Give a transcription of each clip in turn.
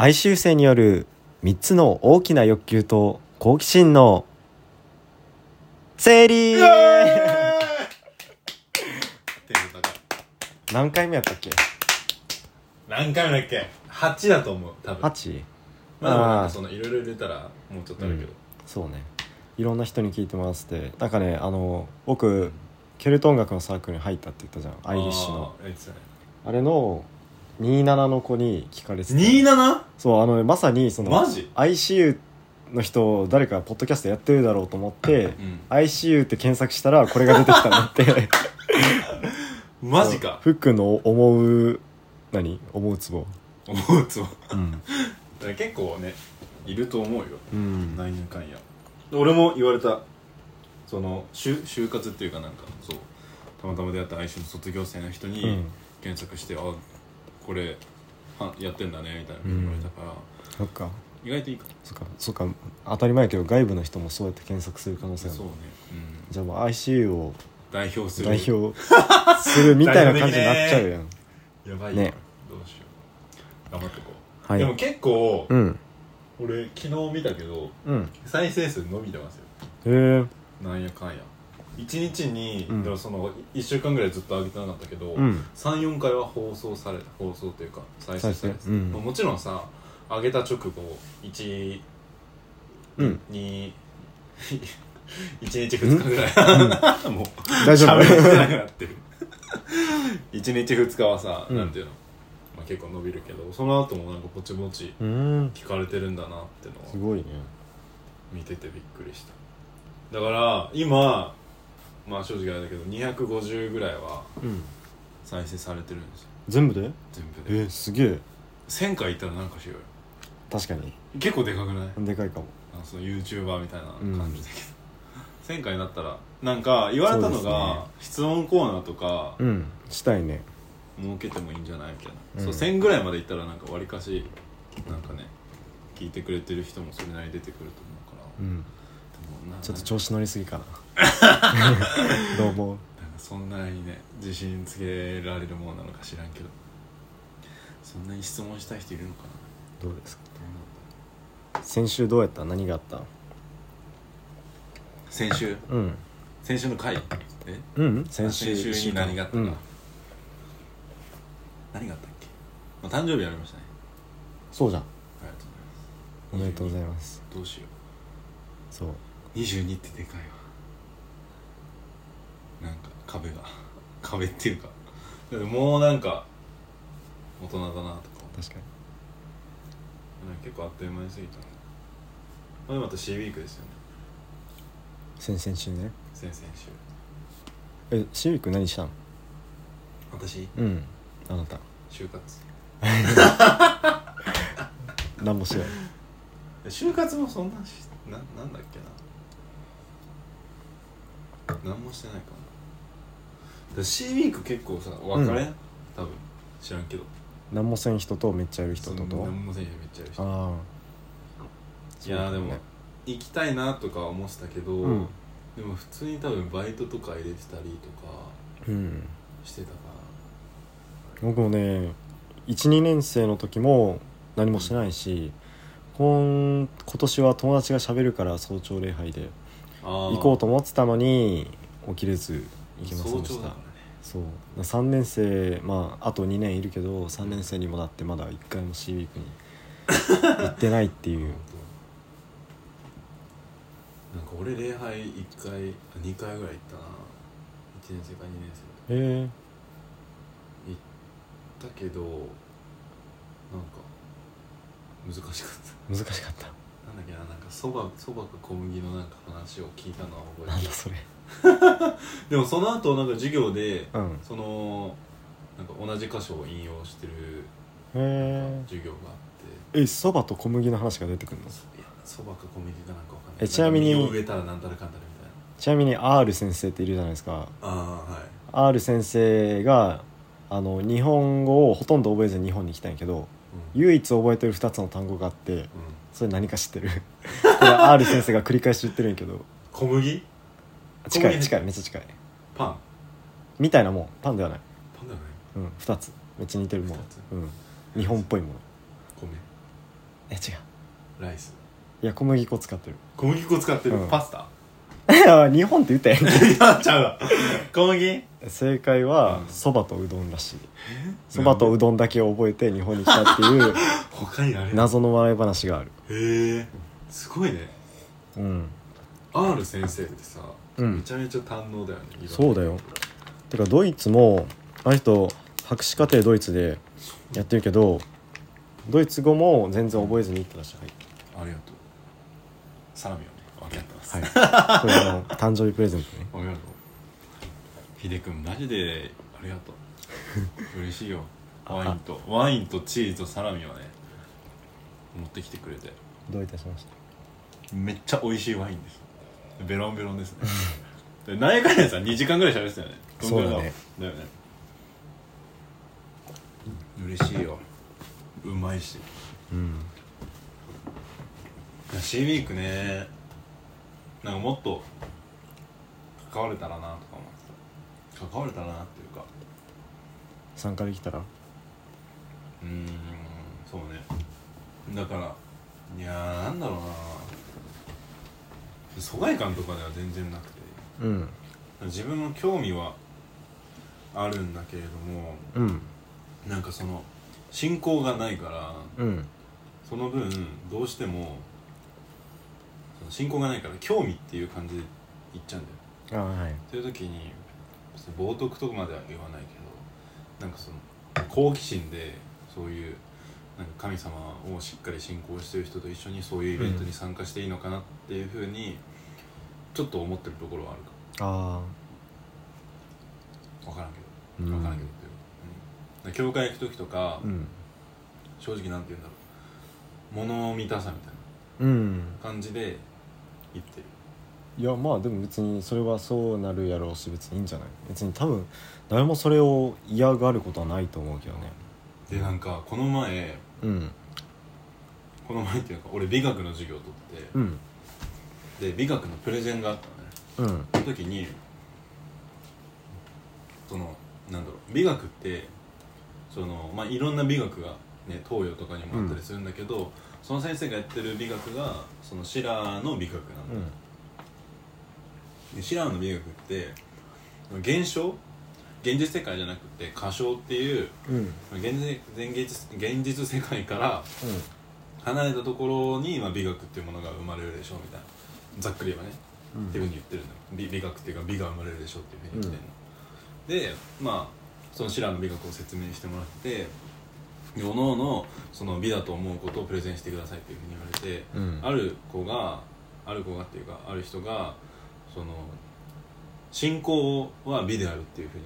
哀愁生による3つの大きな欲求と好奇心の整理。何回目やったっけ？何回目だっけ？8だと思う多分。8? まあそのいろいろ入れたらもうちょっとあるけど、そうね。いろんな人に聞いてもらって。てなんかねあの僕ケルト音楽のサークルに入ったって言ったじゃん。アイリッシュの。ああれの27の子に聞かれてて。27? そうあのまさにそのマジ？ICU の人誰かポッドキャストやってるだろうと思って、うん。ICU って検索したらこれが出てきたんだって。マジか。ふっくんの思う何？思うツボ。思うつもうん、だから結構ねいると思うよ。うん、なんやかんや。俺も言われた。その就就活っていうかなんかそう。たまたま出会った愛称の卒業生の人にうん。検索して、あこれはやってんだねみたいな言われたから、そっか。意外といいか。そっか。そっか。当たり前やけど外部の人もそうやって検索する可能性あるそうね、うん、じゃあもう ICU を代表する。代表するみたいな感じになっちゃうやん。やばいよ、ね。どうしよう。頑張ってこう、はい。でも結構、うん。俺昨日見たけどうん。再生数伸びてますよ。へえなんやかんや1日に、うん。でもその1週間ぐらいずっと上げてなかったけど、うん。34回は放送された放送というか再生されてうん。まあもちろんさ上げた直後1うん。に1日2日ぐらい、もう大丈夫。喋れてなくなってる。1日2日はさ、うん。なんていうの、まあ、結構伸びるけどその後もなんかぼちぼちうん。聞かれてるんだなってのをすごいね。見ててびっくりした。だから今まあ正直あれだけど250ぐらいはうん。再生されてるんですよ。全部で？全部で。えすげえ。1000回いったらなんかしようよ確かに。結構でかくない？でかいかも。あその YouTuber みたいな感じだけど、1000回になったらなんか言われたのそうですね。が、質問コーナーとかうん。したいね。設けてもいいんじゃないみたいな、うん。そう1000ぐらいまでいったらなんかわりかしなんかね聞いてくれてる人もそれなりに出てくると思うから、うん。でもなちょっと調子乗りすぎかな どう思う？なんかそんなにね自信つけられるものなのか知らんけど。そんなに質問したい人いるのかな？どうですか？どうなんだ先週どうやった？何があった？先週？うん。先週の回？え？うん。先週。に何があったか、うん。何があったっけ、まあ、誕生日ありましたね。そうじゃん。ありがとうおめでとうございます。どうしよそう。う22ってでかいわなんか壁が。壁っていうか。もうなんか大人だなとか思って確かに。結構あっという間に過ぎたな。まあまた C ウィークですよね。先々週ね。先々週。えシビック何したん私？うん。あなた。就活。何もしない。就活もそんなしななんだっけな。何もしてないかなだ C ウィーク結構さ分かれん、う多分。知らんけど。何もせん人とめっちゃやる人と？と何もせんやめっちゃやる人。ああ。いやーでも行きたいなとか思ってたけど、うん。でも普通に多分バイトとか入れてたりとかうん。してたか僕もね12年生の時も何もしてないし今今年は友達が喋るから早朝礼拝で行こうと思ってたのに起きれず行きませんでした。ねそう。3年生まああと2年いるけど3年生にもなってまだ1回も C ウィークに行ってないっていう。なんか俺礼拝1回あ2回ぐらい行ったな。1年生か2年生。へえ。行ったけどなんか難しかった。難しかった。なんだっけななんかそばそばか小麦のなんか話を聞いたのは覚えてなんだそれ。る でもその後なんか授業でうん。そのなんか同じ箇所を引用してるへ授業があええそばと小麦の話が出てくるの？っていやそばか小麦かなんかわかんない。えちなみにんか実を植えたらなんたらかんたらみたいな。ちなみに R 先生っているじゃないですか。ああはい。R 先生があの日本語をほとんど覚えずに日本に来たんやけど唯一覚えてる2つの単語があってうん、うん、それ何か知ってる？これ R 先生が繰り返し言ってるんやけど。小麦？近い近いめっちゃ近い。パン。みたいなもん。パンではない、パンだよねうん、2つ。めっちゃ似てるものうん、日本っぽいもの。米。え違ライス。ういや小麦粉使ってる。小麦粉使ってる、うん。パスタ？日本って言ったやん。けなっちゃう。わ小麦？正解はうん。そば、とうどんらしい。そばとうどんだけ覚えて日本に来たっていう 他にあれへ謎の笑い話がある。え。すごいね。うん。R 先生ってさ、うん。めちゃめちゃ堪能だよねいろんな。そうだよ。てかドイツもあの人博士課程ドイツでやってるけどドイツ語も全然覚えずに行ったらしい、ありがとう。サラミをね分け合ってます。はい、れあの誕生日プレゼントね。ありがとう。ひでくんマジでありがとう。嬉しいよ。ワインとワインとチーズとサラミをね持ってきてくれて。どういたしましためっちゃ美味しいワインですベロンベロンですね。で何やかんやさ2時間ぐらい喋ってたよね。そうだね。だよね。嬉しいよ。うまいし。うん。いや C ウィークね。なんかもっと関われたらなとか思ってた関われたらなっていうか。参加できたら？うーんそうね。だからいやーなんだろうな疎外感とかでは全然なくて。うん。自分の興味はあるんだけれどもうん。なんかその信仰がないからうん。その分どうしてもその信仰がないから興味っていう感じで言っちゃうんだよ。あはい。そういう時に冒涜とまでは言わないけどなんかその好奇心でそういうなんか神様をしっかり信仰してる人と一緒にそういうイベントに参加していいのかなっていうふうにちょっと思ってるところはあるかあ分からんけあど。分からんけどっていう、うん、教会行く時とか、うん正直なんて言うんだろう。物見たさみたいうんな感じで言ってる。いやまあでも別にそれはそうなるやろうし別にいいんじゃない？別に多分誰もそれを嫌がることはないと思うけどね。でなんかこの前うん。この前っていうか俺美学の授業を取って、うんで美学のプレゼンがあったのね。うん。その時にそのなんだろう美学ってそのまあいろんな美学がね東洋とかにもあったりするんだけど、その先生がやってる美学がそのシラーの美学なんだ、でシラーの美学って現象現実世界じゃなくて仮想っていううん。現実現実世界から離れたところに、まあ、美学っていうものが生まれるでしょうみたいなざっくり言えばねうん。っていうふうに言ってるの。よ美美学っていうか美が生まれるでしょっていうふうに言ってるの、でまあそのシラーの美学を説明してもらってでおのその美だと思うことをプレゼンしてくださいっていうふうに言われて、うん。ある子がある子がっていうかある人がその信仰は美であるっていうふうに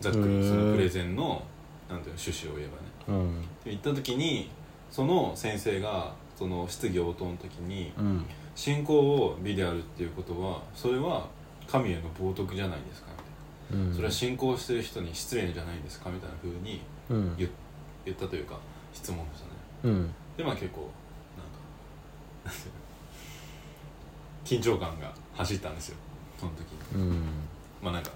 言ったの。ざっくりそのプレゼンのなんていうの趣旨を言えばね。うん。って言った時にその先生がその質疑応答の時にうん信仰を美であるっていうことはそれは神への冒涜じゃないですかみたいな、うん。それは信仰してる人に失礼じゃないですかみたいな風にうん。言言ったというか質問したね。うん。でまあ結構なんか緊張感が走ったんですよ。その時に。うん。まあなんか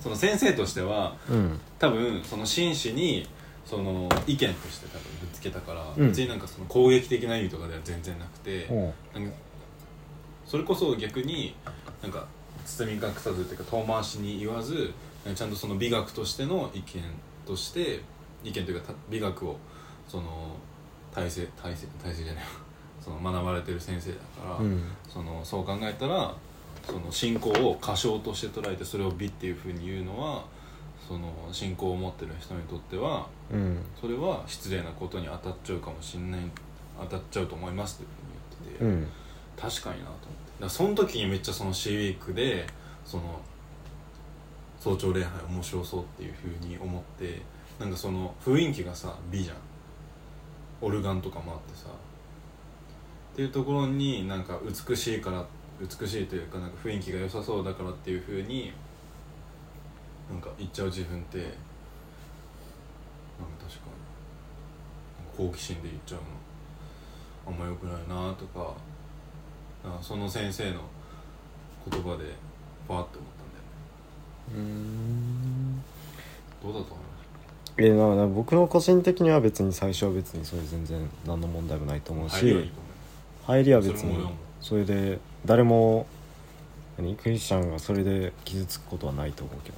その先生としてはうん。多分その真摯にその意見として多分ぶつけたから、うん。別になんかその攻撃的な意味とかでは全然なくて、おう。なんかそれこそ逆になんか包み隠さずっていうか遠回しに言わずちゃんとその美学としての意見として意見というかた美学をその体制体制体制じゃないわ。その学ばれてる先生だから、うん。そのそう考えたらその信仰を過小として捉えてそれを美っていうふうに言うのはその信仰を持ってる人にとってはうん。それは失礼なことに当たっちゃうかもしれない当たっちゃうと思いますって言ってて、うん確かになと思って。だその時にめっちゃその C ウィークでその早朝礼拝面白そうっていうふうに思ってなんかその雰囲気がさ美じゃん。オルガンとかもあってさ。っていうところになんか美しいから美しいというかなんか雰囲気が良さそうだからっていうふうになんか言っちゃう自分ってなんか確かに好奇心で言っちゃうのあんま良くないなとかその先生の言葉でパーって思ったんだよね。うん。どうだと思いえなな僕の個人的には別に最初は別にそれ全然何の問題もないと思うし入りはいいと思入りは別に。それで誰も何？クリスチャンがそれで傷つくことはないと思うけど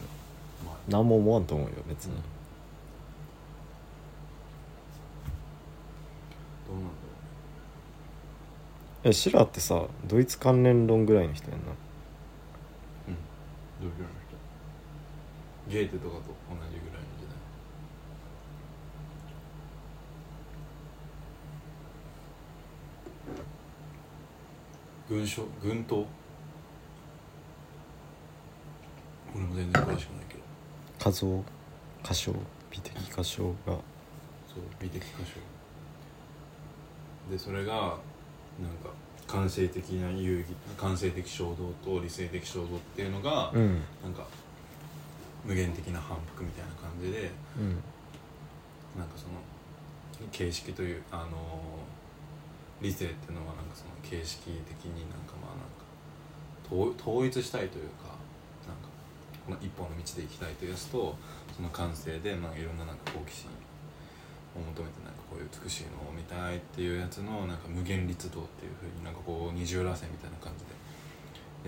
何も思わんと思うよ別に、どうなんだろえシラーってさドイツ関連論ぐらいの人やんな。ううんどういうの人。ゲーテとかと同じぐらいの時代。軍将軍刀？俺も全然詳しくないけど。画像？歌唱美的歌唱が。そう美的歌唱でそれがなんか感性的な遊戯感性的衝動と理性的衝動っていうのが、うん。なんか無限的な反復みたいな感じでうん。なんかその形式というあの理性っていうのはなんかその形式的になんかまあなんか統統一したいというかなんかこの一本の道で行きたいというやつとその感性でまあいろんななんか好奇心を求めてないう美しいのを見たいっていうやつのなんか無限律動っていうふうになんかこう二重らせみたいな感じで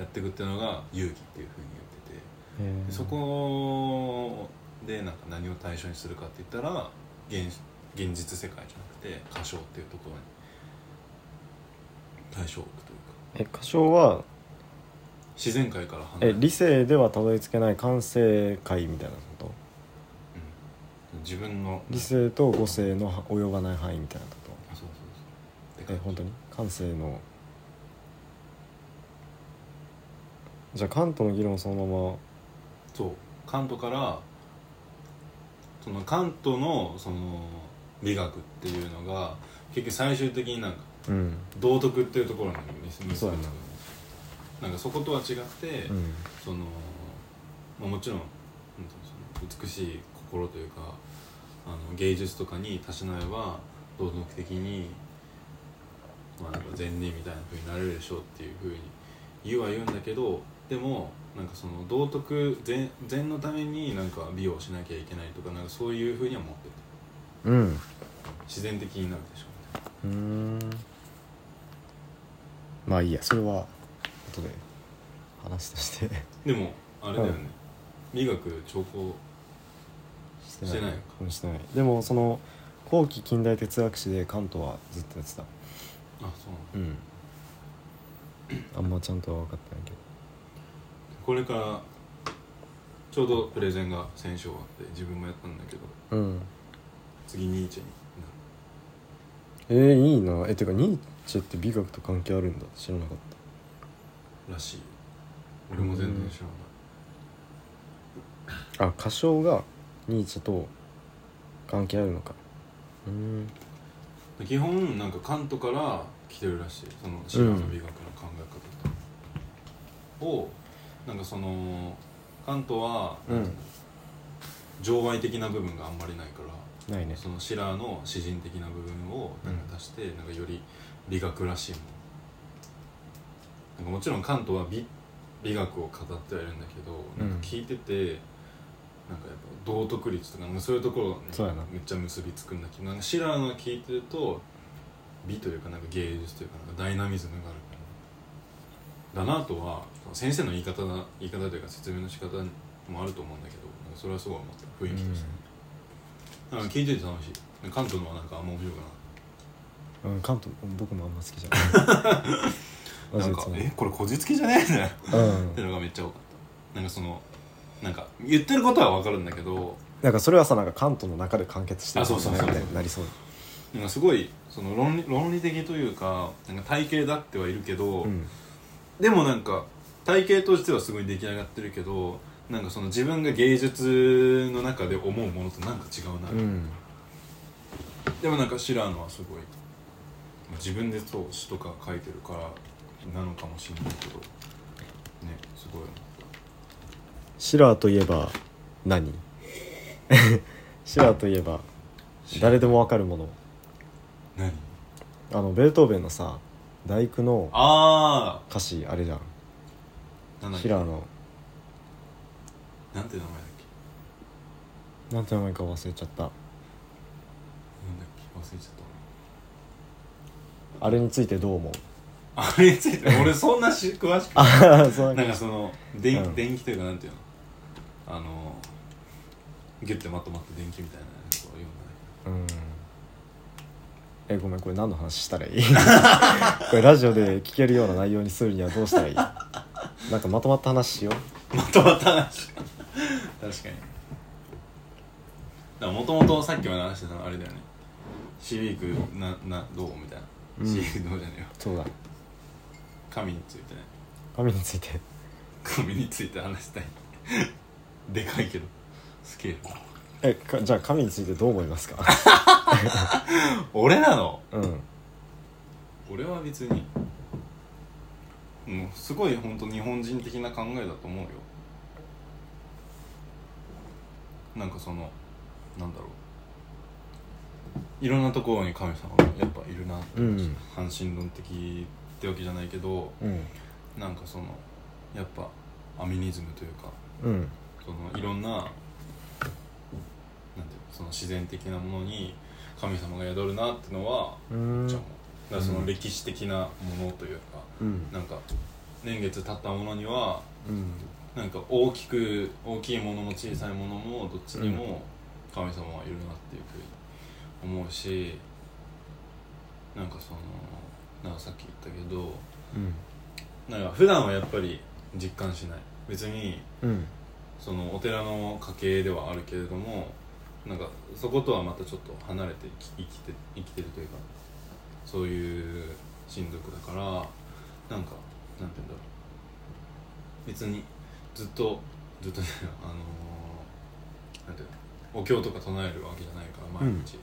やっていくっていうのが遊戯っていうふうに言ってて。そこでなんか何を対象にするかって言ったら現現実世界じゃなくて歌唱っていうところに対象を置くというか。え歌唱は？自然界から離れて。え理性ではたどり着けない感性界みたいな自分の理性と五性の及ばない範囲みたいなこあそうそうそう。とえ本当に？感性の。じゃあカントの議論そのまま。そう。カントからそのカントのその美学っていうのが結局最終的になんかうん。道徳っていうところに結びつくそうやななんかそことは違って、うん。その、まあ、もちろん美しい心というかあの芸術とかにたしなえば道徳的に、まあ、なんか善人みたいな風になれるでしょうっていう風に言うは言うんだけどでもなんかその道徳善善のためになんか美をしなきゃいけないとかなんかそういう風には思っててうん自然的になるでしょうみたいなうーん。まあいいやそれは後で話として。でもあれだよね、美学聴講してしてないうんしてない。でもその後期近代哲学史でカントはずっとやってた。あそううん。あんまちゃんとは分かってないけど。これからちょうどプレゼンが先週終わって自分もやったんだけど。うん。次ニーチェにえー、いいな。えてかニーチェって美学と関係あるんだ。知らなかっなるらしい。俺も全然知らないたあ歌唱がニーチェと関係あるのか。うーん。基本なんかカントから来てるらしいそのシラーの美学の考え方をなんかそのカントは、うん。情愛的な部分があんまりないからないね。そのシラーの詩人的な部分をなんか足して、なんかより美学らしいものなんかもちろんカントは美美学を語ってはいるんだけど、うんなん。か聞いててなんかやっぱ道徳律とかそういうところにそうやな。めっちゃ結びつくんだけどなんかシラーの聞いてると美というかなんか芸術というかなんかダイナミズムがあるだなとは先生の言い方な言い方というか説明の仕方もあると思うんだけどそれはすごい思った雰囲気として、なんか聞いてて楽しい。関東のはなんかあんま面白くなうん、うん、カント僕もあんま好きじゃない。いなんかえこれこじつけじゃねえんだよっていうのがめっちゃ多かった。なんかそのなんか言ってることは分かるんだけどなんかそれはさなんかカントの中で完結してるあそうそう。そうみたいになりそう。なんかすごいその論理論理的というかなんか体系だってはいるけど、うん。でもなんか体系としてはすごい出来上がってるけどなんかその自分が芸術の中で思うものとなんか違うな、うん。でもなんかシラーのはすごい。まあ自分でそう詩とか書いてるからなのかもしれないけど。ねすごい。思ったシラーといえば何？シラーといえば誰でもわかるもの。何？あのベートーベンのさ「第九」のあ歌詞あれじゃん。あなんだっけ？シラーの。なんて名前だっなんて名前か忘れちゃった。なんだっけ？忘れちゃった。あれについてどう思う？あれについて？俺そんなし詳しくああそうなんかその電,、うん。電気というかなんていうの？あのギュッてまとまった電気みたいなやつを読んだうん。えごめんこれ何の話したらいい？これラジオで聞けるような内容にするにはどうしたらいい？なんかまとまった話しよう。まとまった話。確かに。もともとさっきまで話してたのあれだよね。シーウィークななどう？みたいな、うん。シーウィークどうじゃねえよ。そうだ。神についてね。髪について。神について話したいでかいけど。スケールえかじゃあ髪についてどう思いますか？俺なの？うん。俺は別にもうすごい本当日本人的な考えだと思うよ。なんかそのなんだろう。いろんなところに神様がやっぱいるな。ってうん。半神論的ってわけじゃないけどうん。なんかそのやっぱアミニズムというかうんそのいろんななんていうのその自然的なものに神様が宿るなってのはうめっん。ちゃ思うだからその歴史的なものというか、うん。なんか年月経ったものにはうん。なんか大きく大きいものも小さいものもどっちにも神様はいるなっていうふうに思うしなんかそのなんかさっき言ったけどうん。なんか普段はやっぱり実感しない。別にうんそのお寺の家系ではあるけれどもなんかそことはまたちょっと離れて生きて生きてるというかそういう親族だからなんかなんて言うんだろう。別にずっとずっとねあのーなんていうのお経とか唱えるわけじゃないから毎日、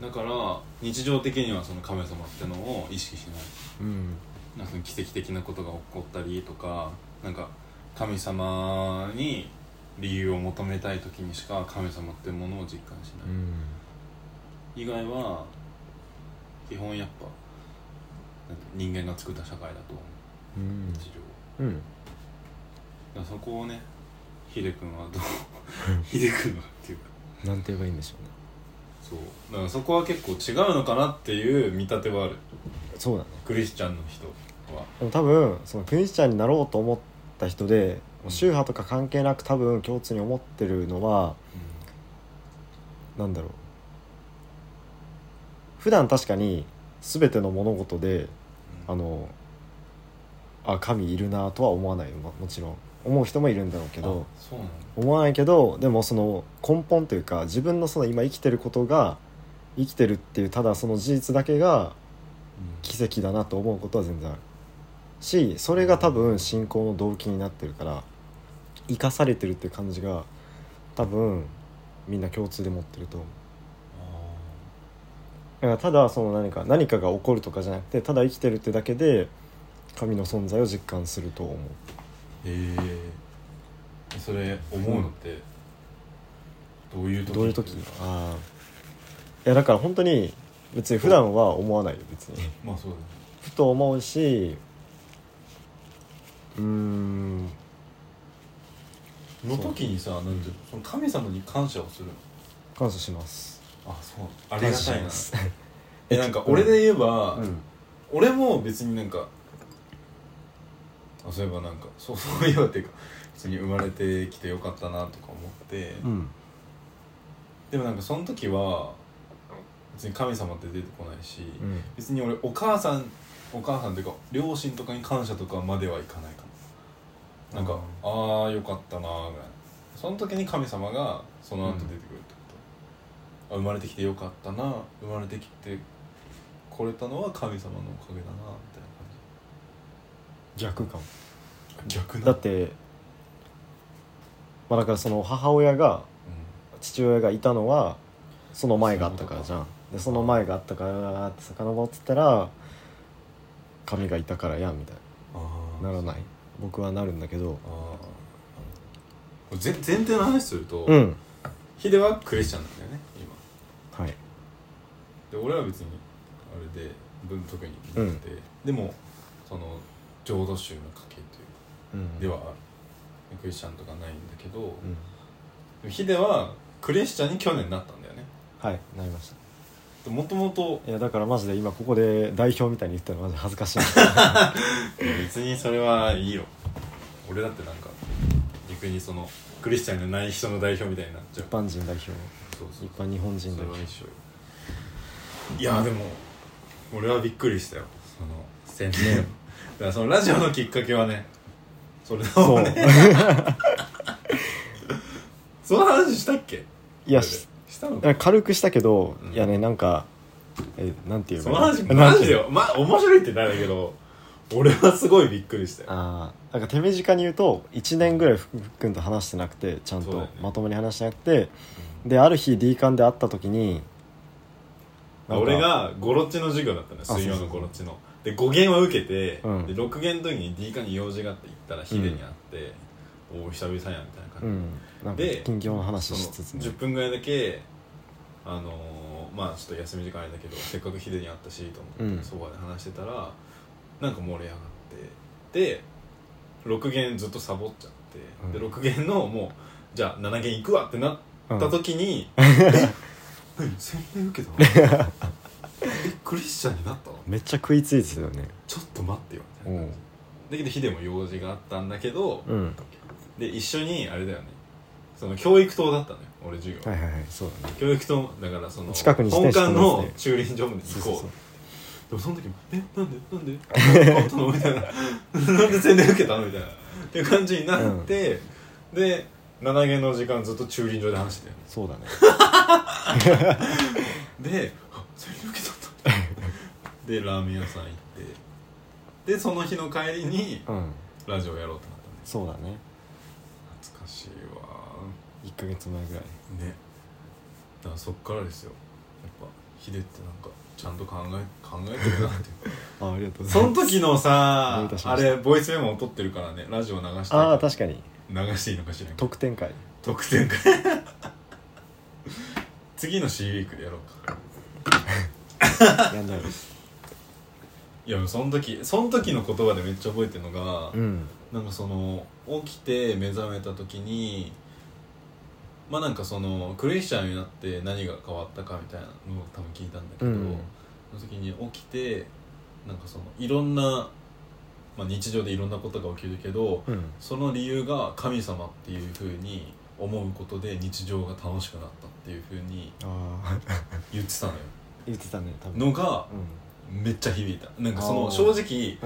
だから日常的にはその神様ってのを意識しない。うん。なんかその奇跡的なことが起こったりとかなんか神様に理由を求めたい時にしか神様ってものを実感しない、うん。以外は基本やっぱ人間が作った社会だと思う。うん。日常うん。だそこをねヒデ君はどう ヒデ君はっていうか。なんて言えばいいんでしょうね。そう。だからそこは結構違うのかなっていう見立てはある。そうだね。クリスチャンの人は。でも多分そのクリスチャンになろうと思った人で宗派とか関係なく多分共通に思ってるのはなんだろう。普段確かに全ての物事であのあ神いるなとは思わない。よももちろん。思う人もいるんだろうけど。思わないけどでもその根本というか自分のその今生きてることが生きてるっていうただその事実だけが奇跡だなと思うことは全然ある。しそれが多分信仰の動機になってるから生かされてるっていう感じが多分みんな共通で持ってると。思うだからただその何か何かが起こるとかじゃなくてただ生きてるってだけで神の存在を実感すると思う。へえそれ思うのってどういう時？どういう時？ああいやだから本当に別に普段は思わないよ別に。まあそうだね。ふと思うしうーんの時にさなんていうのその神様に感謝をするの？感謝します。あそう。ありがたいな。えなんか俺で言えば、うん。俺も別になんかあそういえばなんかそう そういえばっていうか普通に生まれてきてよかったなとか思って、うん。でもなんかその時は別に神様って出てこないし、うん。別に俺お母さんお母さんっていうか両親とかに感謝とかまではいかないかもなんかああーよかったなーぐらい。その時に神様がその後出てくるってこと、あ生まれてきてよかったな生まれてきてこれたのは神様のおかげだなみたいな感逆かも。じ逆だってまあだからその母親が父親がいたのはその前があったからじゃん。でその前があったからって遡ってったら神がいたからやんみたいあなならない？僕はなるんだけど前前提の話すると、うん。ヒデはクリスチャンなんだよね今。はい。で俺は別にあれで文特になくて、でもその浄土宗の家系といううん。かではあるクリスチャンとかないんだけど、うん。ヒデはクリスチャンに去年なったんだよね。はいなりましたもともといやだからマジで今ここで代表みたいに言ったのマジで恥ずかしい。別にそれはいいよ。俺だってなんか逆にそのクリスチャンじゃない人の代表みたいになっちゃう。一般人代表。そうそう。一般日本人そ代表いやでも俺はびっくりしたよ。その宣伝。だからそのラジオのきっかけはねそれだそう。もんねその話したっけ？いやしたのか。軽くしたけど、うん。いやねなんかえなんていうその？話マジでよ。まあ面白いってなんだけど俺はすごいびっくりした。よああなんか手短に言うと1年ぐらい福君と話してなくてちゃんとそうだよね。まともに話してなくて、である日 D 館で会った時になんか俺がゴロッチの授業だったのよあ水曜のそうそう。そうゴロッチの。で5限は受けて、うん。で6限の時に D 科に用事があって行ったらヒデに会って、おお久々やみたいなうん。で近況の話しつつね。10分ぐらいだけあのーまあちょっと休み時間あれだけどせっかくヒデに会ったしと思って、うん。そばで話してたらなんか盛り上がってで6限ずっとサボっちゃって、でうん。6限のもうじゃあ7限行くわってなうん。った時に「え何洗礼受けたの えクリスチャンになったの？めっちゃ食いついてたよね。ちょっと待ってよ」みたいなうん。だけどヒデも用事があったんだけど、うんで一緒にあれだよね。その教育棟だったのよ俺授業、はいはいはいそうだね。教育棟だからその近くに自本転車館の駐輪場まで行こう。でもその時も「えなんで？なんで？変わったの?」みたいな「なんで洗礼受けたの?」みたいな。っていう感じになって、で7限の時間ずっと駐輪場で話してたよね。そうだね。で「あ洗礼受けたんだ」でラーメン屋さん行って。でその日の帰りにうん。ラジオやろうってなったんですそうだね。懐かしいわ1ヶ月前ぐらいね。だからそっからですよ。やっぱヒデってなんかちゃんと考え考えてるなっていう。あありがとうござそいます。の時のさあいたしましてれボイスメモを取ってるからね。ラジオ流して。ああ確かに。流していいのかしら。んけど特典会。特典会。次の C ウィークでやろうか。やんない いやその時その時の言葉でめっちゃ覚えてるのが、うん。なんかその起きて目覚めた時にまあなんかそのクリスチャンになって何が変わったかみたいなのを多分聞いたんだけど、うん。その時に起きてなんかそのいろんな、まあ、日常でいろんなことが起きるけどうん。その理由が神様っていうふうに思うことで日常が楽しくなったっていうふうに言ってたのよ。言ってたね多分。のがうめっちゃ響いた。なんかその正直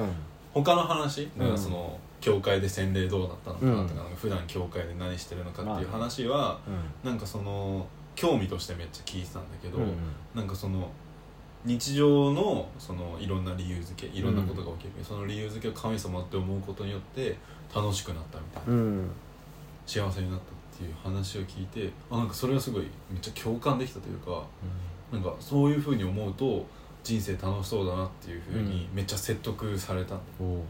他の話うんなんかその教会で洗礼どうだったのかなとか,、うん。普段教会で何してるのかっていう話は、うなんかその興味としてめっちゃ聞いてたんだけど、んうん。なんかその日常のそのいろんな理由付けいろんなことが起きる。その理由付けを神様って思うことによって楽しくなったみたいな、うん。幸せになったっていう話を聞いてあなんかそれはすごいめっちゃ共感できたというかなんかそういうふうに思うと人生楽しそうだなっていうふうにうん。めっちゃ説得された。んだおお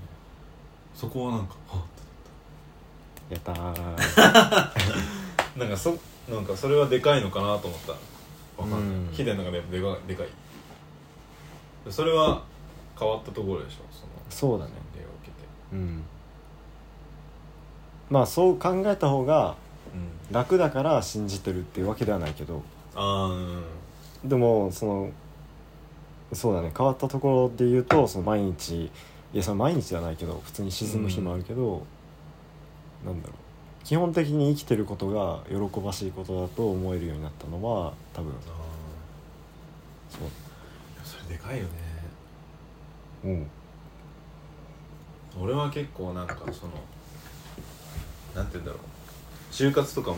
そこはなんかはっやったー。なんかそなんかそれはでかいのかなと思った。わかんない、うん。ヒデの中ででかでかい。それは変わったところでしょそのそうだね。例を受けて。うん。まあそう考えた方がうん。楽だから信じてるっていうわけではないけど。ああうん。でもそのそうだね。変わったところで言うとその毎日いやその毎日ではないけど普通に沈む日もあるけど、なんだろう。基本的に生きてることが喜ばしいことだと思えるようになったのは多分。あそう。それでかいよね。うん。俺は結構なんかそのなんて言うんだろう。就活とかも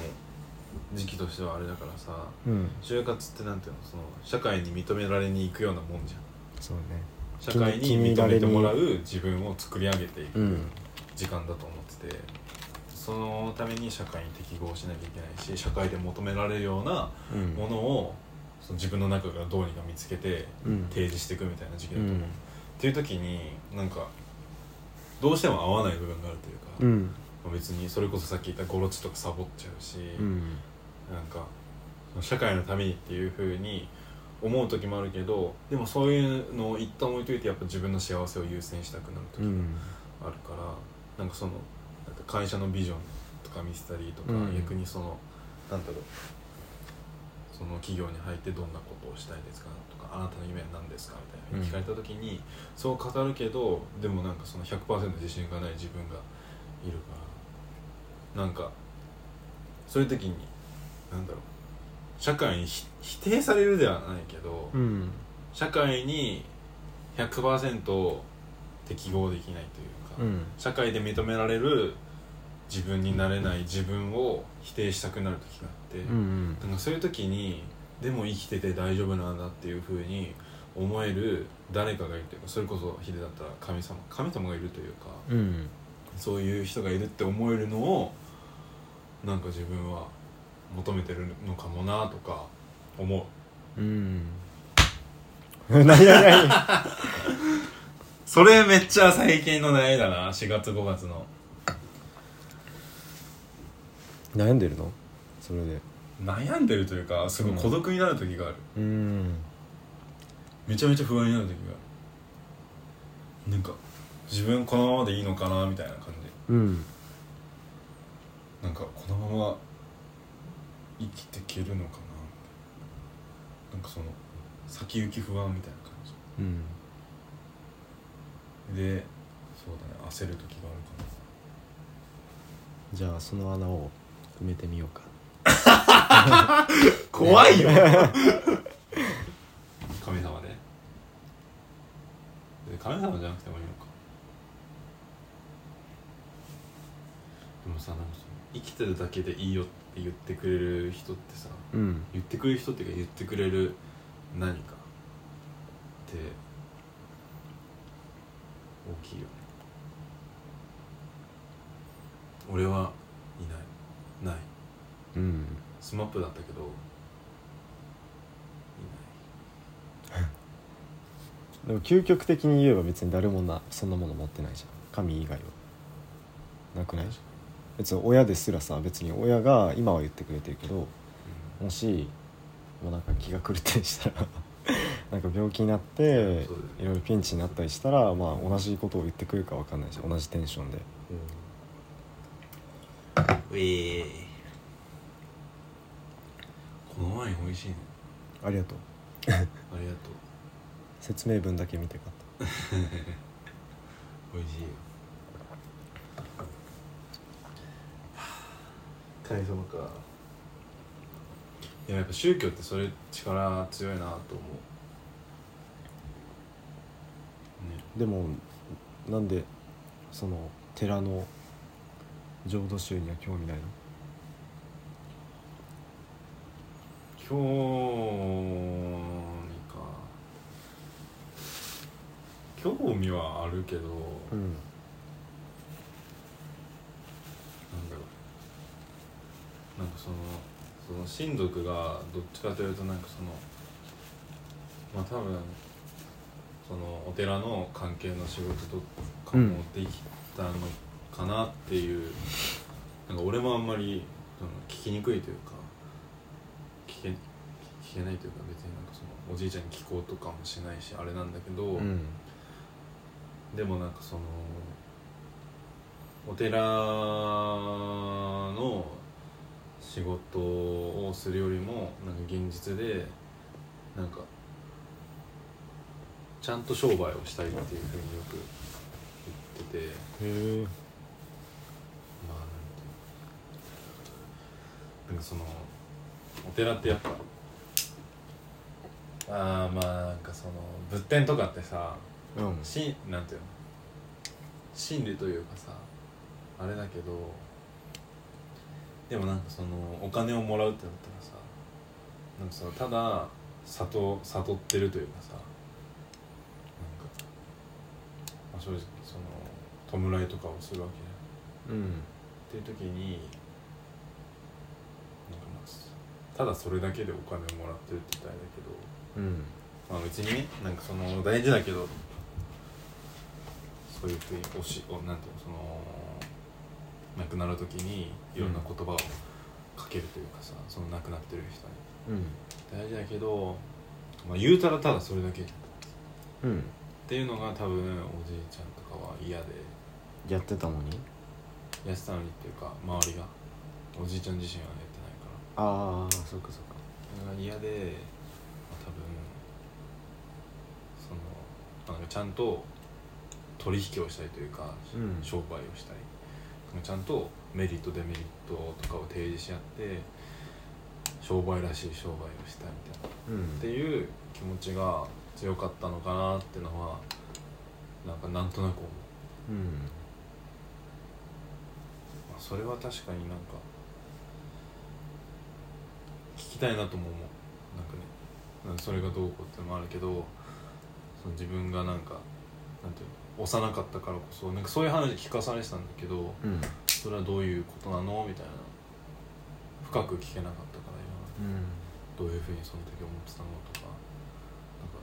時期としてはあれだからさうん。就活ってなんていうの？その社会に認められに行くようなもんじゃん。そうね社会に認めてもらう自分を作り上げていくうん。時間だと思っててそのために社会に適合しなきゃいけないし社会で求められるようなうん。ものをその自分の中からどうにか見つけてうん。提示していくみたいな時期だと思う、うん。っていう時になんかどうしても合わない部分があるというか、うん。まあ別にそれこそさっき言ったゴロチとかサボっちゃうし、うんなんか社会のためにっていうふうに思う時もあるけどでもそういうのを一旦置いといてやっぱ自分の幸せを優先したくなる時もうん。あるから、なんかその会社のビジョンとか見せたりとか、うん。逆にそのなんだろうその企業に入ってどんなことをしたいですかとかあなたの夢は何ですかみたいな聞かれた時に、そう語るけどでもなんかその100%自信がない自分がいるからなんかそういう時になんだろう社会にひ否定されるではないけど、うん。社会に100%適合できないというか、うん。社会で認められる自分になれない自分を否定したくなる時があって、うん。なんかそういう時にでも生きてて大丈夫なんだっていうふうに思える誰かがいるというかそれこそヒデだったら神様神様がいるというかうん。そういう人がいるって思えるのをなんか自分は求めてるのかもなとか思う。うん。何何何それめっちゃ最近の悩みだな4月5月の。悩んでるの？それで。悩んでるというかすごい孤独になる時がある、うん。めちゃめちゃ不安になる時がある。なんか自分このままでいいのかなみたいな感じ。うん。なんかこのまま生きていけるのかな？ななんかその先行き不安みたいな感うん。じでそうだね焦る時があるかじゃあその穴を埋めてみようか。な怖いよ。神様でで神様じゃなくてもいいのかでもさなんか生きてるだけでいいよって言ってくれる人ってさうん。言ってくれる人っていうか言ってくれる何かって大きいよね。俺はいない。ない。うん。スマップだったけどい。でも究極的に言えば別に誰もなそんなもの持ってないじゃん。神以外は。なくない？別に親ですらさ別に親が今は言ってくれてるけどもしもうなんか気が狂ったりしたら なんか病気になっていろいろピンチになったりしたらまあ同じことを言ってくるかわかんないし同じテンションで。うん、うえ。このワイン美味しいね。ありがとう。ありがとう。説明文だけ見てかっ 美味しいよ神様か。いややっぱ宗教ってそれ力強いなと思う。ね。たでもなんでその寺の浄土宗には興味ないの？興味か。興味はあるけど、うんだろうなんかそのその親族がどっちかというとなんかそのまあ多分そのお寺の関係の仕事とかもできたのかなっていう、なんか俺もあんまり聞きにくいというか聞け聞けないというか別になんかそのおじいちゃんに聞こうとかもしないしあれなんだけど、うんでもなんかそのお寺の仕事をするよりもなんか現実でなんかちゃんと商売をしたいっていうふうによく言っててへえまあなんていうの。なんかそのお寺ってやっぱあーまあなんかその仏典とかってさうん。しなんていうの。真理というかさあれだけどでもなんかそのお金をもらうってなったらさなんかそのただ悟悟ってるというかさなんか、まあ、正直その弔いとかをするわけじゃんうん。っていう時になんかまあただそれだけでお金をもらってるって言ったらあれだけどうん。まあ別にねなんかその大事だけどそういうふうにおしおなんていうのその亡くなる時にいろんな言葉をかけるというかさ、その亡くなってる人に。うん。大事だけど、まあ、言うたらただそれだけ。じゃん。っうんていうのが多分おじいちゃんとかは嫌で。やってたのに？やってたのにっていうか周りが。おじいちゃん自身はやってないから。ああそっかそっか。れが嫌で、まあ、多分そのまあなんかちゃんと取引をしたいというか、うん。商売をしたいちゃんとメリットデメリットとかを提示し合って商売らしい商売をしたいみたいな。うん。っていう気持ちが強かったのかなってのはなんかなんとなく思う、うん。まあ、それは確かになんか聞きたいなとも思う。なんかね。それがどうこうってのもあるけどその自分がなんかなんていうの？幼かったからこそなんかそういう話聞かされてたんだけどうん。それはどういうことなの？みたいな深く聞けなかったから今。うん。どういうふうにその時思ってたのとか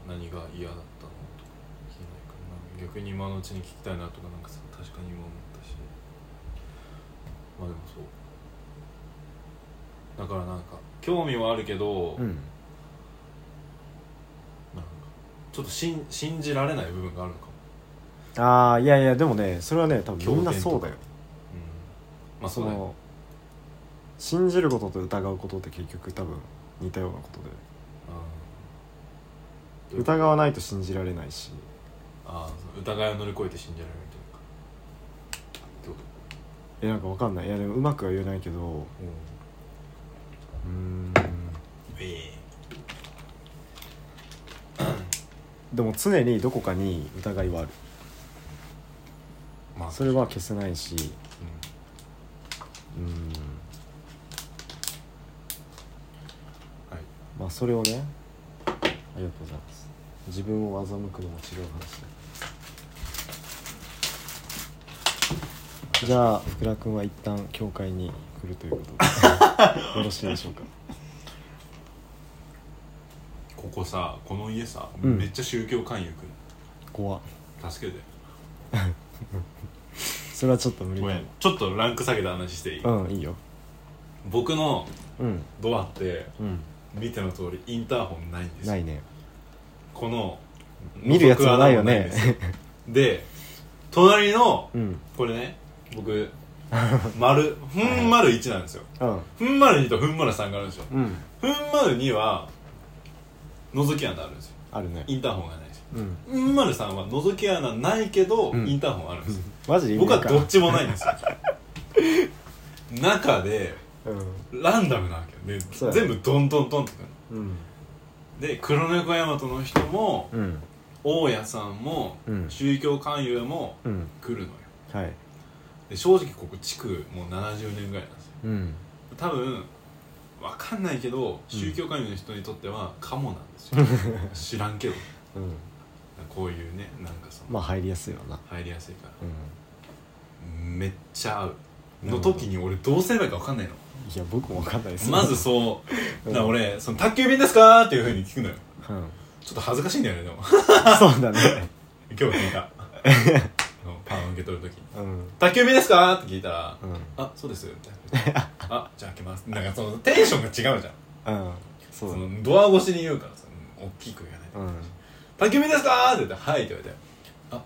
なんか何が嫌だったのとか聞けないから逆に今のうちに聞きたいなとかなんかさ確かに今思ったし。まあでもそう。だからなんか興味はあるけど、うん。ちょっと信信じられない部分があるのかも、ああいやいやでもねそれはね多分みんなそうだよ。うん、まあそだよ。の信じることと疑うことって結局多分似たようなことで。うん疑わないと信じられないし。ああ疑いを乗り越えて信じられるみたいなか。ってこと。えなんかわかんない。いやでもうまくは言えないけど。うーん。えでも常にどこかに疑いはある。えまあそれは消せないし。うん。うーん。はい。まあそれをねありがとうございます。自分を欺くのも違う話だ。じゃあ福田君は一旦教会に来るということで。よろしいでしょうか。ここさこの家さ、うん。めっちゃ宗教勧誘く怖。っん助けて それはちょっと無理だ。ごめん。ちょっとランク下げた話していい、うんいいよ。僕のうん。ドアってうん。見ての通りインターホンないんですよ。ないね。この見るやつはないよね。覗く穴もんですよ。で隣のうん。これね僕丸 ふん丸1なんですよ。うん。ふん丸2とふん丸3があるんですよ。うん。ふん丸2は覗き穴あるんですよ。あるね。インターホンがない。んですようん。ふん。丸3は覗き穴ないけど、うん。インターホンあるん。ですよマジで僕はどっちもないん。ですよ中でランダムなわけよでそうやね全部ドンドンドンってくるうん。で黒猫大和の人もうん。大家さん。も、うん。宗教勧誘もうん。来るのよはいで正直ここ地区もう70年ぐらいなん。ですようん。多分わかん。ないけど宗教勧誘の人にとってはカモなん。ですよ知らん。けどうん。こういうねなんかそのまあ入りやすいよな。入りやすいから。うん。めっちゃ合う。の時に俺どうすればいいか分かんないの。いや僕もわかんないですまずそう。うん。だから俺その宅急便ですかっていうふうに聞くのよ。うん。ちょっと恥ずかしいんだよねでも。そうだね。今日聞いた。パンを受け取る時に。うん「宅急便ですか?」って聞いたら「うん。あそうです」みたいな「あじゃあ開けます」なんかそのテンションが違うじゃん。うん。そう。そだねのドア越しに言うからさ大きく言わないうん宅急便ですか?」って言って「はい」って言われて「ああ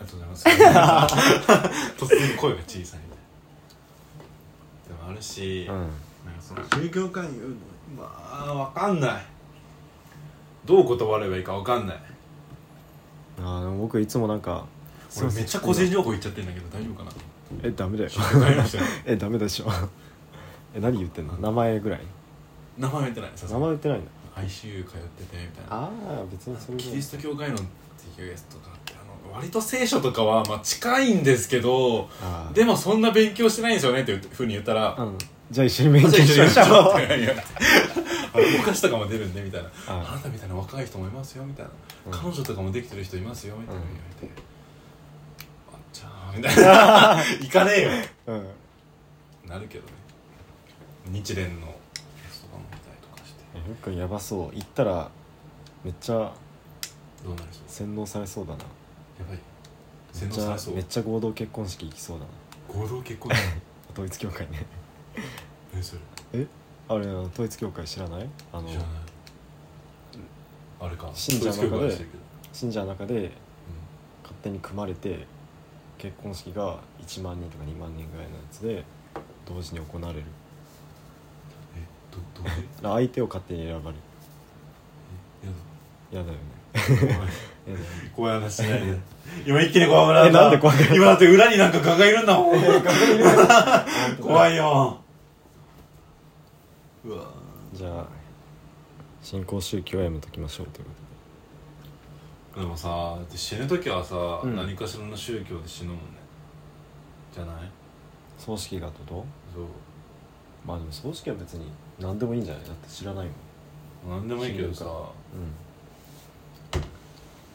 りがとうございます」突然声が小さいみたいなでもあるし、うん。なんかその宗教勧誘まあわかんない。どう断ればいいかわかんない。あーでも僕いつもなんか俺めっちゃ個人情報言っちゃってんだけど大丈夫かなえダメだよ。えダメでしょ。え何言ってんの？名前ぐらい？名前言ってない名前言ってないんだ ICU 通っててみたいな。ああ別にそれキでリスト教会のっていうやつとかってあの割と聖書とかはまあ近いんですけどでもそんな勉強してないんですよねっていうふうに言ったらうん。じゃあ一緒に勉強しましょうお菓子とかも出るんでみたいな。ああなたみたいな若い人もいますよみたいな、うん。彼女とかもできてる人いますよみたいなうん言われて、あっちゃーみたいな行かねえよ。うん。なるけどね。日蓮のやつとかも見たりとかしてえふっくんやばそう。行ったらめっちゃどうなりそう？洗脳されそうだな。やばい。め洗っちゃ脳されそう。めっちゃ合同結婚式行きそうだな。合同結婚？だ 統一教会ね。何それ？え？あれあの統一教会知らない？あの知らない。あれか。信者の中で統一教会はしてるけど。信者の中で勝手に組まれて結婚式が1万人とか2万人ぐらいのやつで同時に行われる。えど相手を勝手に選ばれる。え？や嫌だよね。だ怖い話しないで今一気に怖くなった。今だって裏になんかガがいるんだもん。怖いよ。うわ。じゃあ新興宗教はやめときましょうというこで。もさ死ぬ時はさ、うん。何かしらの宗教で死ぬもんね。じゃない？とで葬式がってこと？そうまあでも葬式は別に何でもいいんじゃないだって知らないもん。なんでもいいけどさ。死ぬか。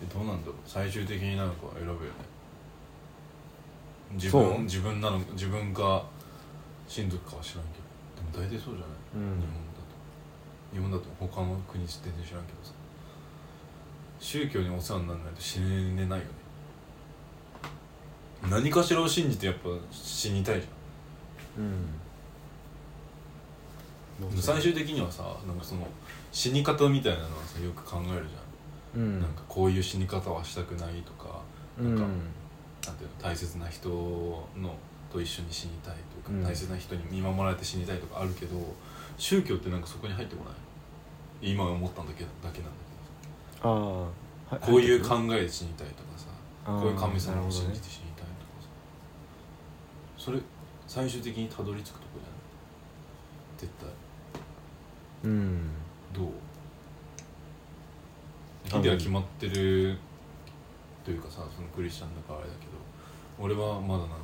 えどうなんだろう。最終的になんか選ぶよね。自そう。分自分なの自分か親族かは知らんけど。でも大体そうじゃない、うん。日本だと。日本だと他の国全然知らんけどさ。宗教にお世話にならないと死ねないよね。何かしらを信じてやっぱ死にたいじうん。ゃん最終的にはさなんかその死に方みたいなのはさよく考えるじゃん。うん。なんかこういう死に方はしたくないとか、うん。なんかなんていうの大切な人のと一緒に死にたいとか、うん。大切な人に見守られて死にたいとかあるけど宗教ってなんかそこに入ってこない？今思ったんだけどだけなんだけどこういう考えで死にたいとかさこういう神様を信じて死にたいとかさ。それ最終的にたどり着くとこじゃない絶対うん。どう？あヒデは決まってるというかさそのクリスチャンだからあれだけど俺はまだなんか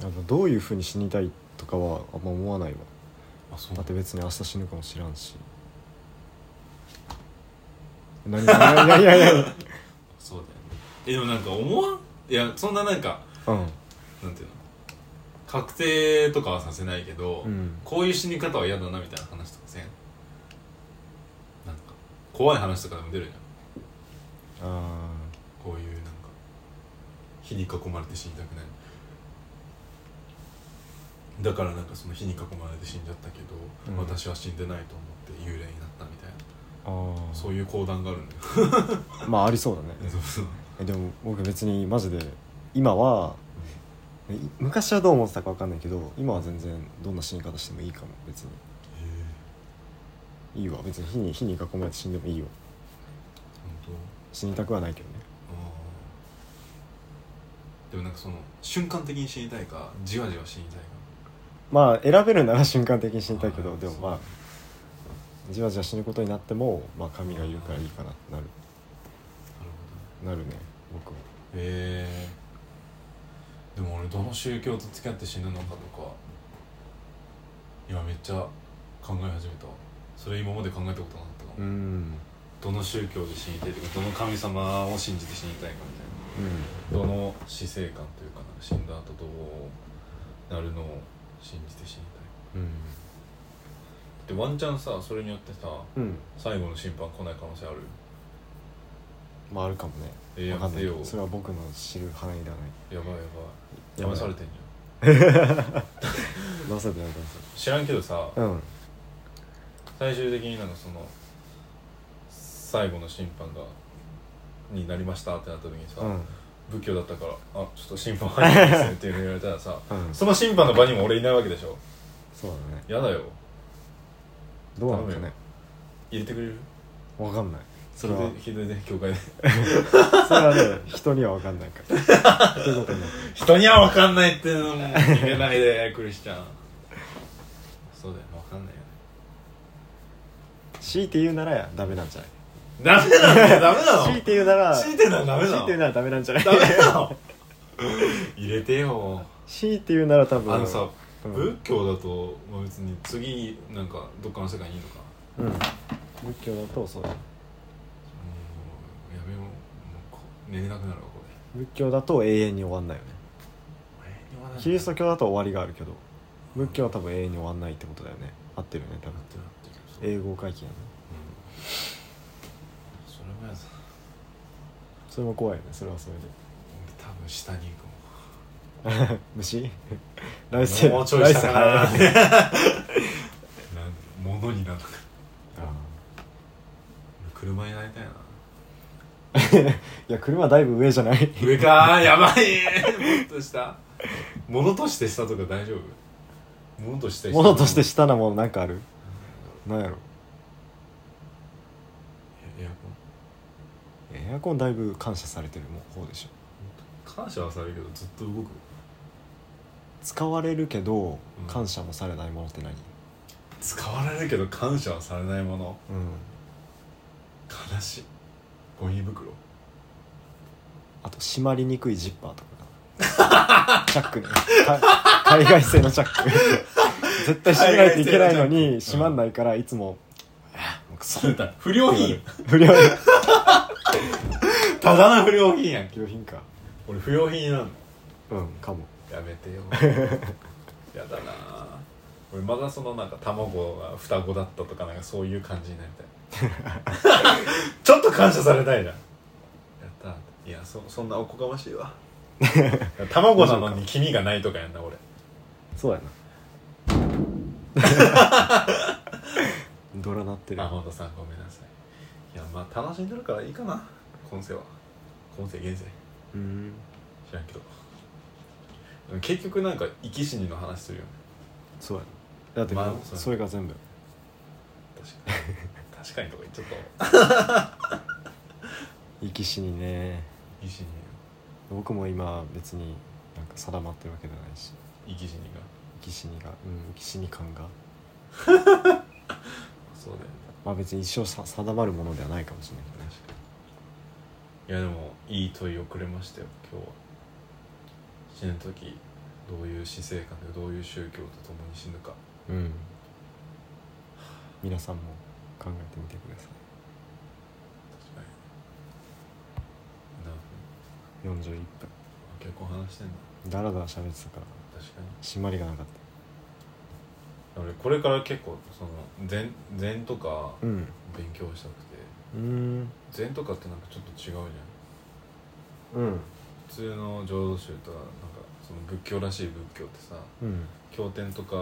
あのどういうふうに死にたいとかはあんま思わないわ。あそう？だって別に明日死ぬかもしらんし。何いやいやいやいやそうだよね。えでもなんか思わん？いやそんななんかうん。なんていうの？確定とかはさせないけど、うん。こういう死に方は嫌だなみたいな話とかせん？怖い話とかでも出るじゃん。あこういうなんか火に囲まれて死にたくない。だからなんかその火に囲まれて死んじゃったけど、うん。私は死んでないと思って幽霊になったみたいな。ーあー。そういう講談があるんだよ。まあありそうだね。でも僕別にマジで今はい昔はどう思ってたか分かんないけど今は全然どんな死に方してもいいかも別にいいわ。別に火に火に囲まれて死んでもいいよ。本死にたくはないけどね。当でもなんかその瞬間的に死にたいかじわじわ死にたいか？まあ選べるなら瞬間的に死にたいけどでもまあじわじわ死ぬことになってもまあ神がいるからいいかなってなる。なるほどね。なるね僕は。へえでも俺どの宗教と付き合って死ぬのかとか今めっちゃ考え始めたわそれ今まで考えたことなかったかも、うん。どの宗教で死にたいとかどの神様を信じて死にたいかみたいな。どの死生観というかな死んだ後どうなるのを信じて死にたい。うん。でワンチャンさそれによってさうん。うん最後の審判来ない可能性ある？まああるかもね。えーわかんないやよそれは僕の知る範囲ではないやばい。やばい。やばされてんじゃん。知らんけどさせうん最終的になんかその最後の審判がになりましたってなった時にさ、うん。仏教だったから「あちょっと審判入ってますね」って言われたらさうん。その審判の場にも俺いないわけでしょ。そうだね。やだよ。どうなのかね。入れてくれる？わかんない。それは。ひどいね教会で。それはね人には分かんないから。人には分かんないっていうのも言えないでクリスチャン。そうだよ分かんないよ。ね強いて言うならダメなんじゃない？ダメなの？ダメなの？強いて言うなら強いて言うならダメなの？強いて言うならダメなんじゃない？ダメなの？入れてよ。強いて言うなら多分あのさ、うん。仏教だと、まあ、別に次なんかどっかの世界にいいのか？うん。仏教だとそうだ。もうやめよう。もうこ寝れなくなるわこ仏教だと永遠に終わんないよね。れキリスト教だと終わりがあるけど仏教は多分永遠に終わんないってことだよね。合ってるよね多分英語回帰やね。うん。それもやだ。それも怖いよね。それはそれ俺多分下に行くもん。で 虫来世もうちょい下かな。来世早い。なん物になる。車になりたいな。いや車だいぶ上じゃない？上か。やばい。もっと下。物として下とか大丈夫？物として下。物として下なものなんかある？なんやろ。えエアコン？エアコンだいぶ感謝されてる方でしょ。感謝はされるけどずっと動く？使われるけどうん。感謝もされないものって何？使われるけど感謝はされないもの？うん。悲しい。ゴミ袋？あと閉まりにくいジッパーとかかな。チャックね。か 海外製のチャック絶対閉めないといけないのに閉まんないからいつも「あもうクソ。不良品。不良ただの不良品やん。不良品か俺不良品なのうんかも。やめてよ。やだな。俺まだそのなんか卵が双子だったとかなんかそういう感じになりたい。ちょっと感謝されたいじゃんやった。いやそそんなおこがましいわ。卵なのに黄身がないとかやんな俺。そうやな ドラなってる。あ本田さんごめんなさい。いやまあ楽しんでるからいいかな。今世は。今世現世。うん。知らんけど。結局なんか生き死にの話するよね。そうやなだってまあそうやそれが全部。確かに。確かにとか言っちゃったわ。生き死にね。生き死に僕も今別になんか定まってるわけじゃないし。生き死にき死にがうん生き死に感が。そうだよね。まあ別に一生さ定まるものではないかもしれないけどね。確かにいやでもいい問いをくれましたよ今日は。死ぬ時どういう死生観でどういう宗教と共に死ぬか。うん。皆さんも考えてみてくださ確かに何分？い41分。結構話してんのだらだら喋ってたから締まりがなかっ俺これから結構その禅禅とかたうん。勉強したくて。うーん。禅とかってなんかちょっと違うじゃん。うん。普通の浄土宗とはなんかその仏教らしい仏教ってさうん。経典とか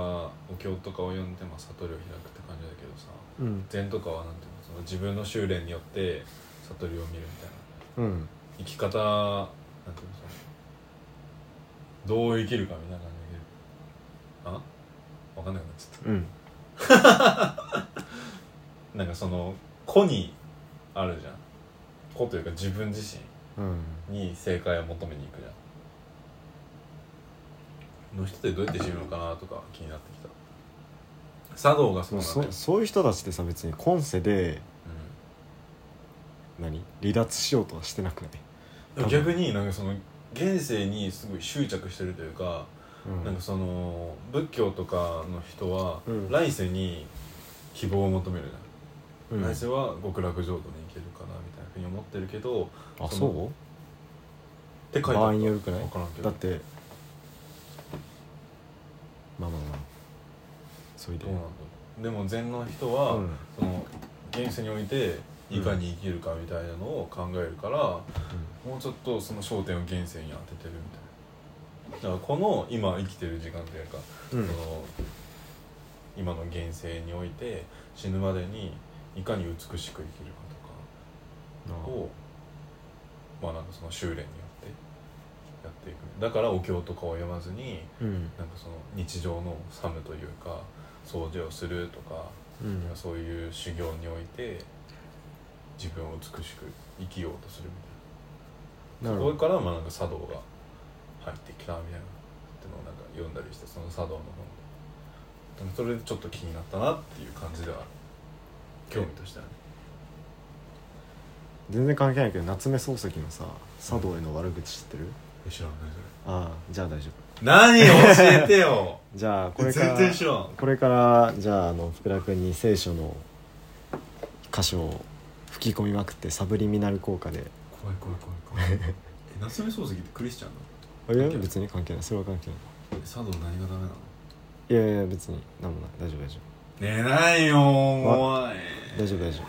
お経とかを読んで、まあ、悟りを開くって感じだけどさうん。禅とかはなんていうのその自分の修練によって悟りを見るみたいな。うん。生き方なんていうのそのどう生きるかみたいな感じで。あ？分かんなくなっちゃっうん。た なんかその個にあるじゃん。個というか自分自うん。身に正解を求めに行くじゃん。の人ってどうやって死ぬのかなとか気になってきた。茶道がそうなんだよ。そそういう人たちってさ別に今世で何？離脱しようとはしてなくない、逆になんかその現世にすごい執着してるというか、うん、なんかその仏教とかの人は、うん。来世に希望を求める。じゃん、うん。来世は極楽浄土に行けるかなみたいなふうに思ってるけどあそのそって書いてあった。場合によるくない？分からんけど。うだってまあまあまあ。それで。でも禅の人は、うん。その現世においていかに生きるかみたいなのを考えるから、もうちょっとその焦点を現世に当ててるみたいな。だからこの今生きてる時間というか、うん。その今の現世において死ぬまでにいかに美しく生きるかとかをまあなんかその修練によってやっていく。だからお経とかを読まずにうん。なんかその日常の作務というか掃除をするとか、うん。そういう修行において自分を美しく生きようとするみたいな。なそこからまあなんか茶道が入ってきたみたいなってのをなんか読んだりしてその茶道の本でそれでちょっと気になったなっていう感じではある。興味としてはね。全然関係ないけど夏目漱石のさ茶道への悪口知ってる？え知らん何そああじゃあ大丈夫。れ何教えてよ。じゃあこれから全然知らん。これからじゃああの福田君に聖書の箇所を吹き込みまくってサブリミナル効果で。怖い怖い怖い怖い。え夏目漱石ってクリスチャンなの？いや別に関係ない。それは関係ない。え茶道何がダメなの？いやいや別に何もない。大丈夫大丈寝ないよもう夫大丈夫大丈夫。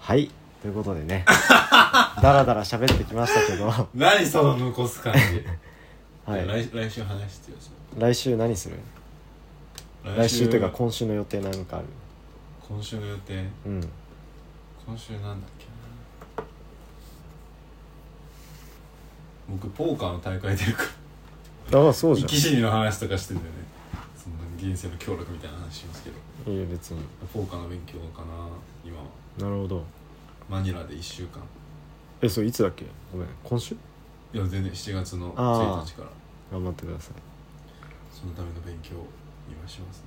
はい。ということでね。だらだら喋ってきましたけど、は何その残す感じ？い、来来週話してよ来週何する？来週というか今週の予定なんかある？今週の予定？うん今週なんだっけな。僕ポーカーの大会出るから。ああそうじゃん。生き死にの話とかしてたよね。その現世の協力みたいな話しますけど。いいよ別に。ポーカーの勉強かな今は。なるほど。マニラで1週間。えそれいつだっけ？ごめん今週？いや全然7月のあー1日から。頑張ってください。そのための勉強を今しますね。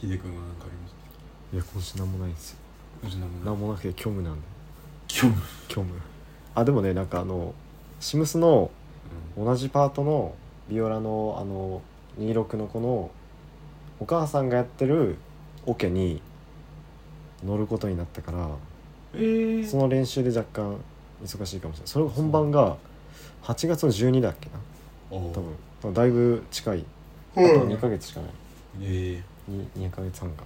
秀君は何かあります？いや今週なんもないんですようちなんもなくて虚無なんで虚無。虚無。あでもねなんかあのシムスの同じパートのビオラのあの26の子のお母さんがやってるオケに乗ることになったからええその練習で若干忙しいかもしれない。それが本番が8月の12だっけな？お多分。だいぶ近い。あと2ヶ月しかない。ええ 2, 2ヶ月半か。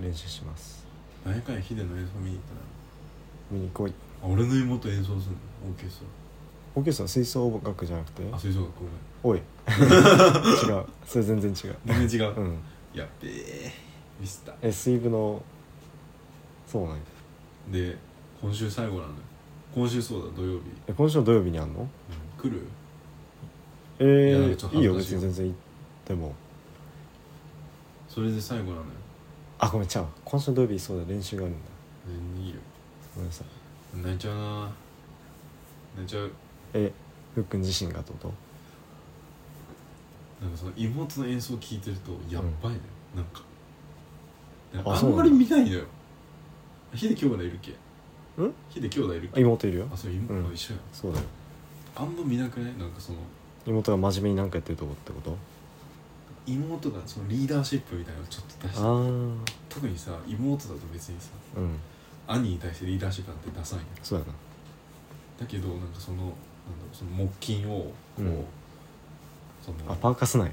練習します何やかんやヒデの演奏見に行った見に来い俺の妹演奏するの？オーケストオーケストラ吹奏楽じゃなくて？ラあ吹奏楽おい。違う。それ全然違う。全然違う、うん。やっべえ。ミスった。え水部のそうなんや。で今週最後なのよ。今週そうだ土曜日、え今週の土曜日にあんの？来る？えいやなんかちょっー、いいよ別に全然行っても。それで最後なのよあごめんちゃう今週の土曜日そうだ練習があるんだ。全然いいよ。ごめんなさい。泣いちゃうな。泣いちゃう。えふっくん自身がってこと？なんかその妹の演奏聞いてるとやっばいのよ、なんか。なんかあそうなんまり見ないのよ。ヒデ兄弟いるっけ？ん？ヒデ兄弟いるっあけ？妹いるよ。あそう妹、うん。一緒や。んそうだよ。あんま見なくない？なんかその。妹が真面目に何かやってるとこってこと？妹がそのリーダーシップみたいなのをちょっと出して特にさ妹だと別にさ兄に対してリーダーシップなんて出さんよそうやな。だけどなんかそのなんだろうその木琴をこう、うんそのあパーカスなんや。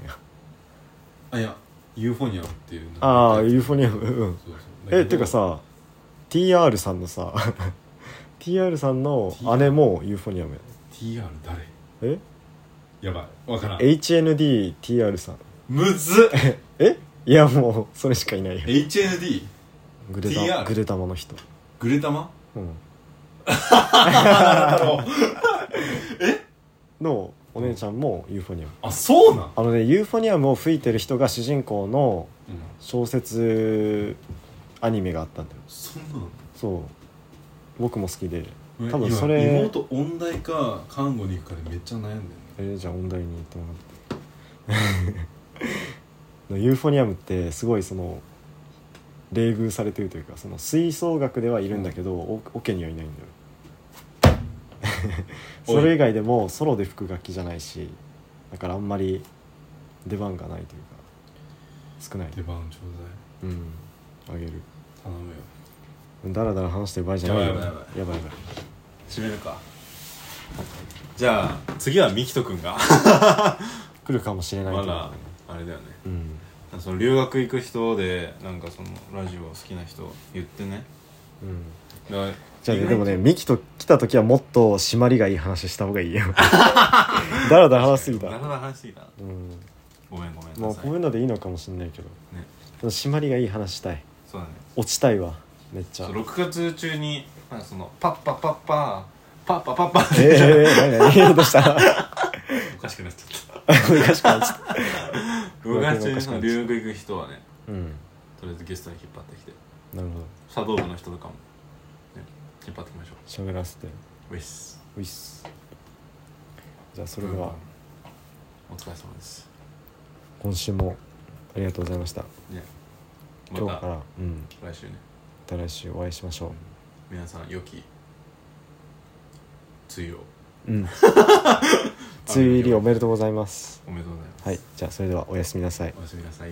あいやユーフォニアムっていうああユーフフォニアム。うん。そうそう。えてかさ TR さんのさ TR さんの姉もユーフォニアムや TR 誰？え？やばい。わからん。HNDTR さんむずっ。え？いやもうそれしかいないよ。HND グレタ TR グレタマの人。グレタマ？うん。のお姉ちゃんもユーフォニア。ムあそうなん、あのねユーフォニアムを吹いてる人が主人公のうん、小説アニメがあったんだよ。そんなの？そう。僕も好きで。多多分それ妹音大か看護に行くかでめっちゃ悩んでんねえーじゃあ音大に行ってもらってユーフォニアムってすごいその冷遇されてるというかその吹奏楽ではいるんだけど、オオケにはいないんだよ。それ以外でもソロで吹く楽器じゃないしだからあんまり出番がないというか少ない。出番ちょううん。あげる。だい頼むよ。だらだら話してる場合じゃないよ。やばいやばいやばい。閉めるか。じゃあ次はミキト君が。来るかもしれないけど、まだあれだよね。うん。その留学行く人でなんかそのラジオ好きな人言ってね。うん。じゃあでもねミキと来た時はもっと締まりがいい話した方がいいよ。だらだら話しすぎた。なかなか話しすぎたうん。ごめんごめんまあこういうのでいいのかもしれないけど。ね。締まりがいい話したい。そうだね。落ちたいわ。めっちゃ。そう6月中になんかそのパッパパッパパッパパッパってええー、何何？どうした？おかしくなっちゃった。昔からちょっ6月中にその留学行く人はねとうんとりあえずゲストに引っ張ってきてなるほど茶道部の人とかも、ね、引っ張ってきましょ喋らせてうウィスウィスじゃあそれではお疲れ様です今週もありがとうございましたねま今日からうん来週ねまた来週お会いしましょう皆さん良き梅雨をうん梅雨入りおめでとうございます。おめでとうございます。はいじゃあそれではおやすみなさい。おやすみなさい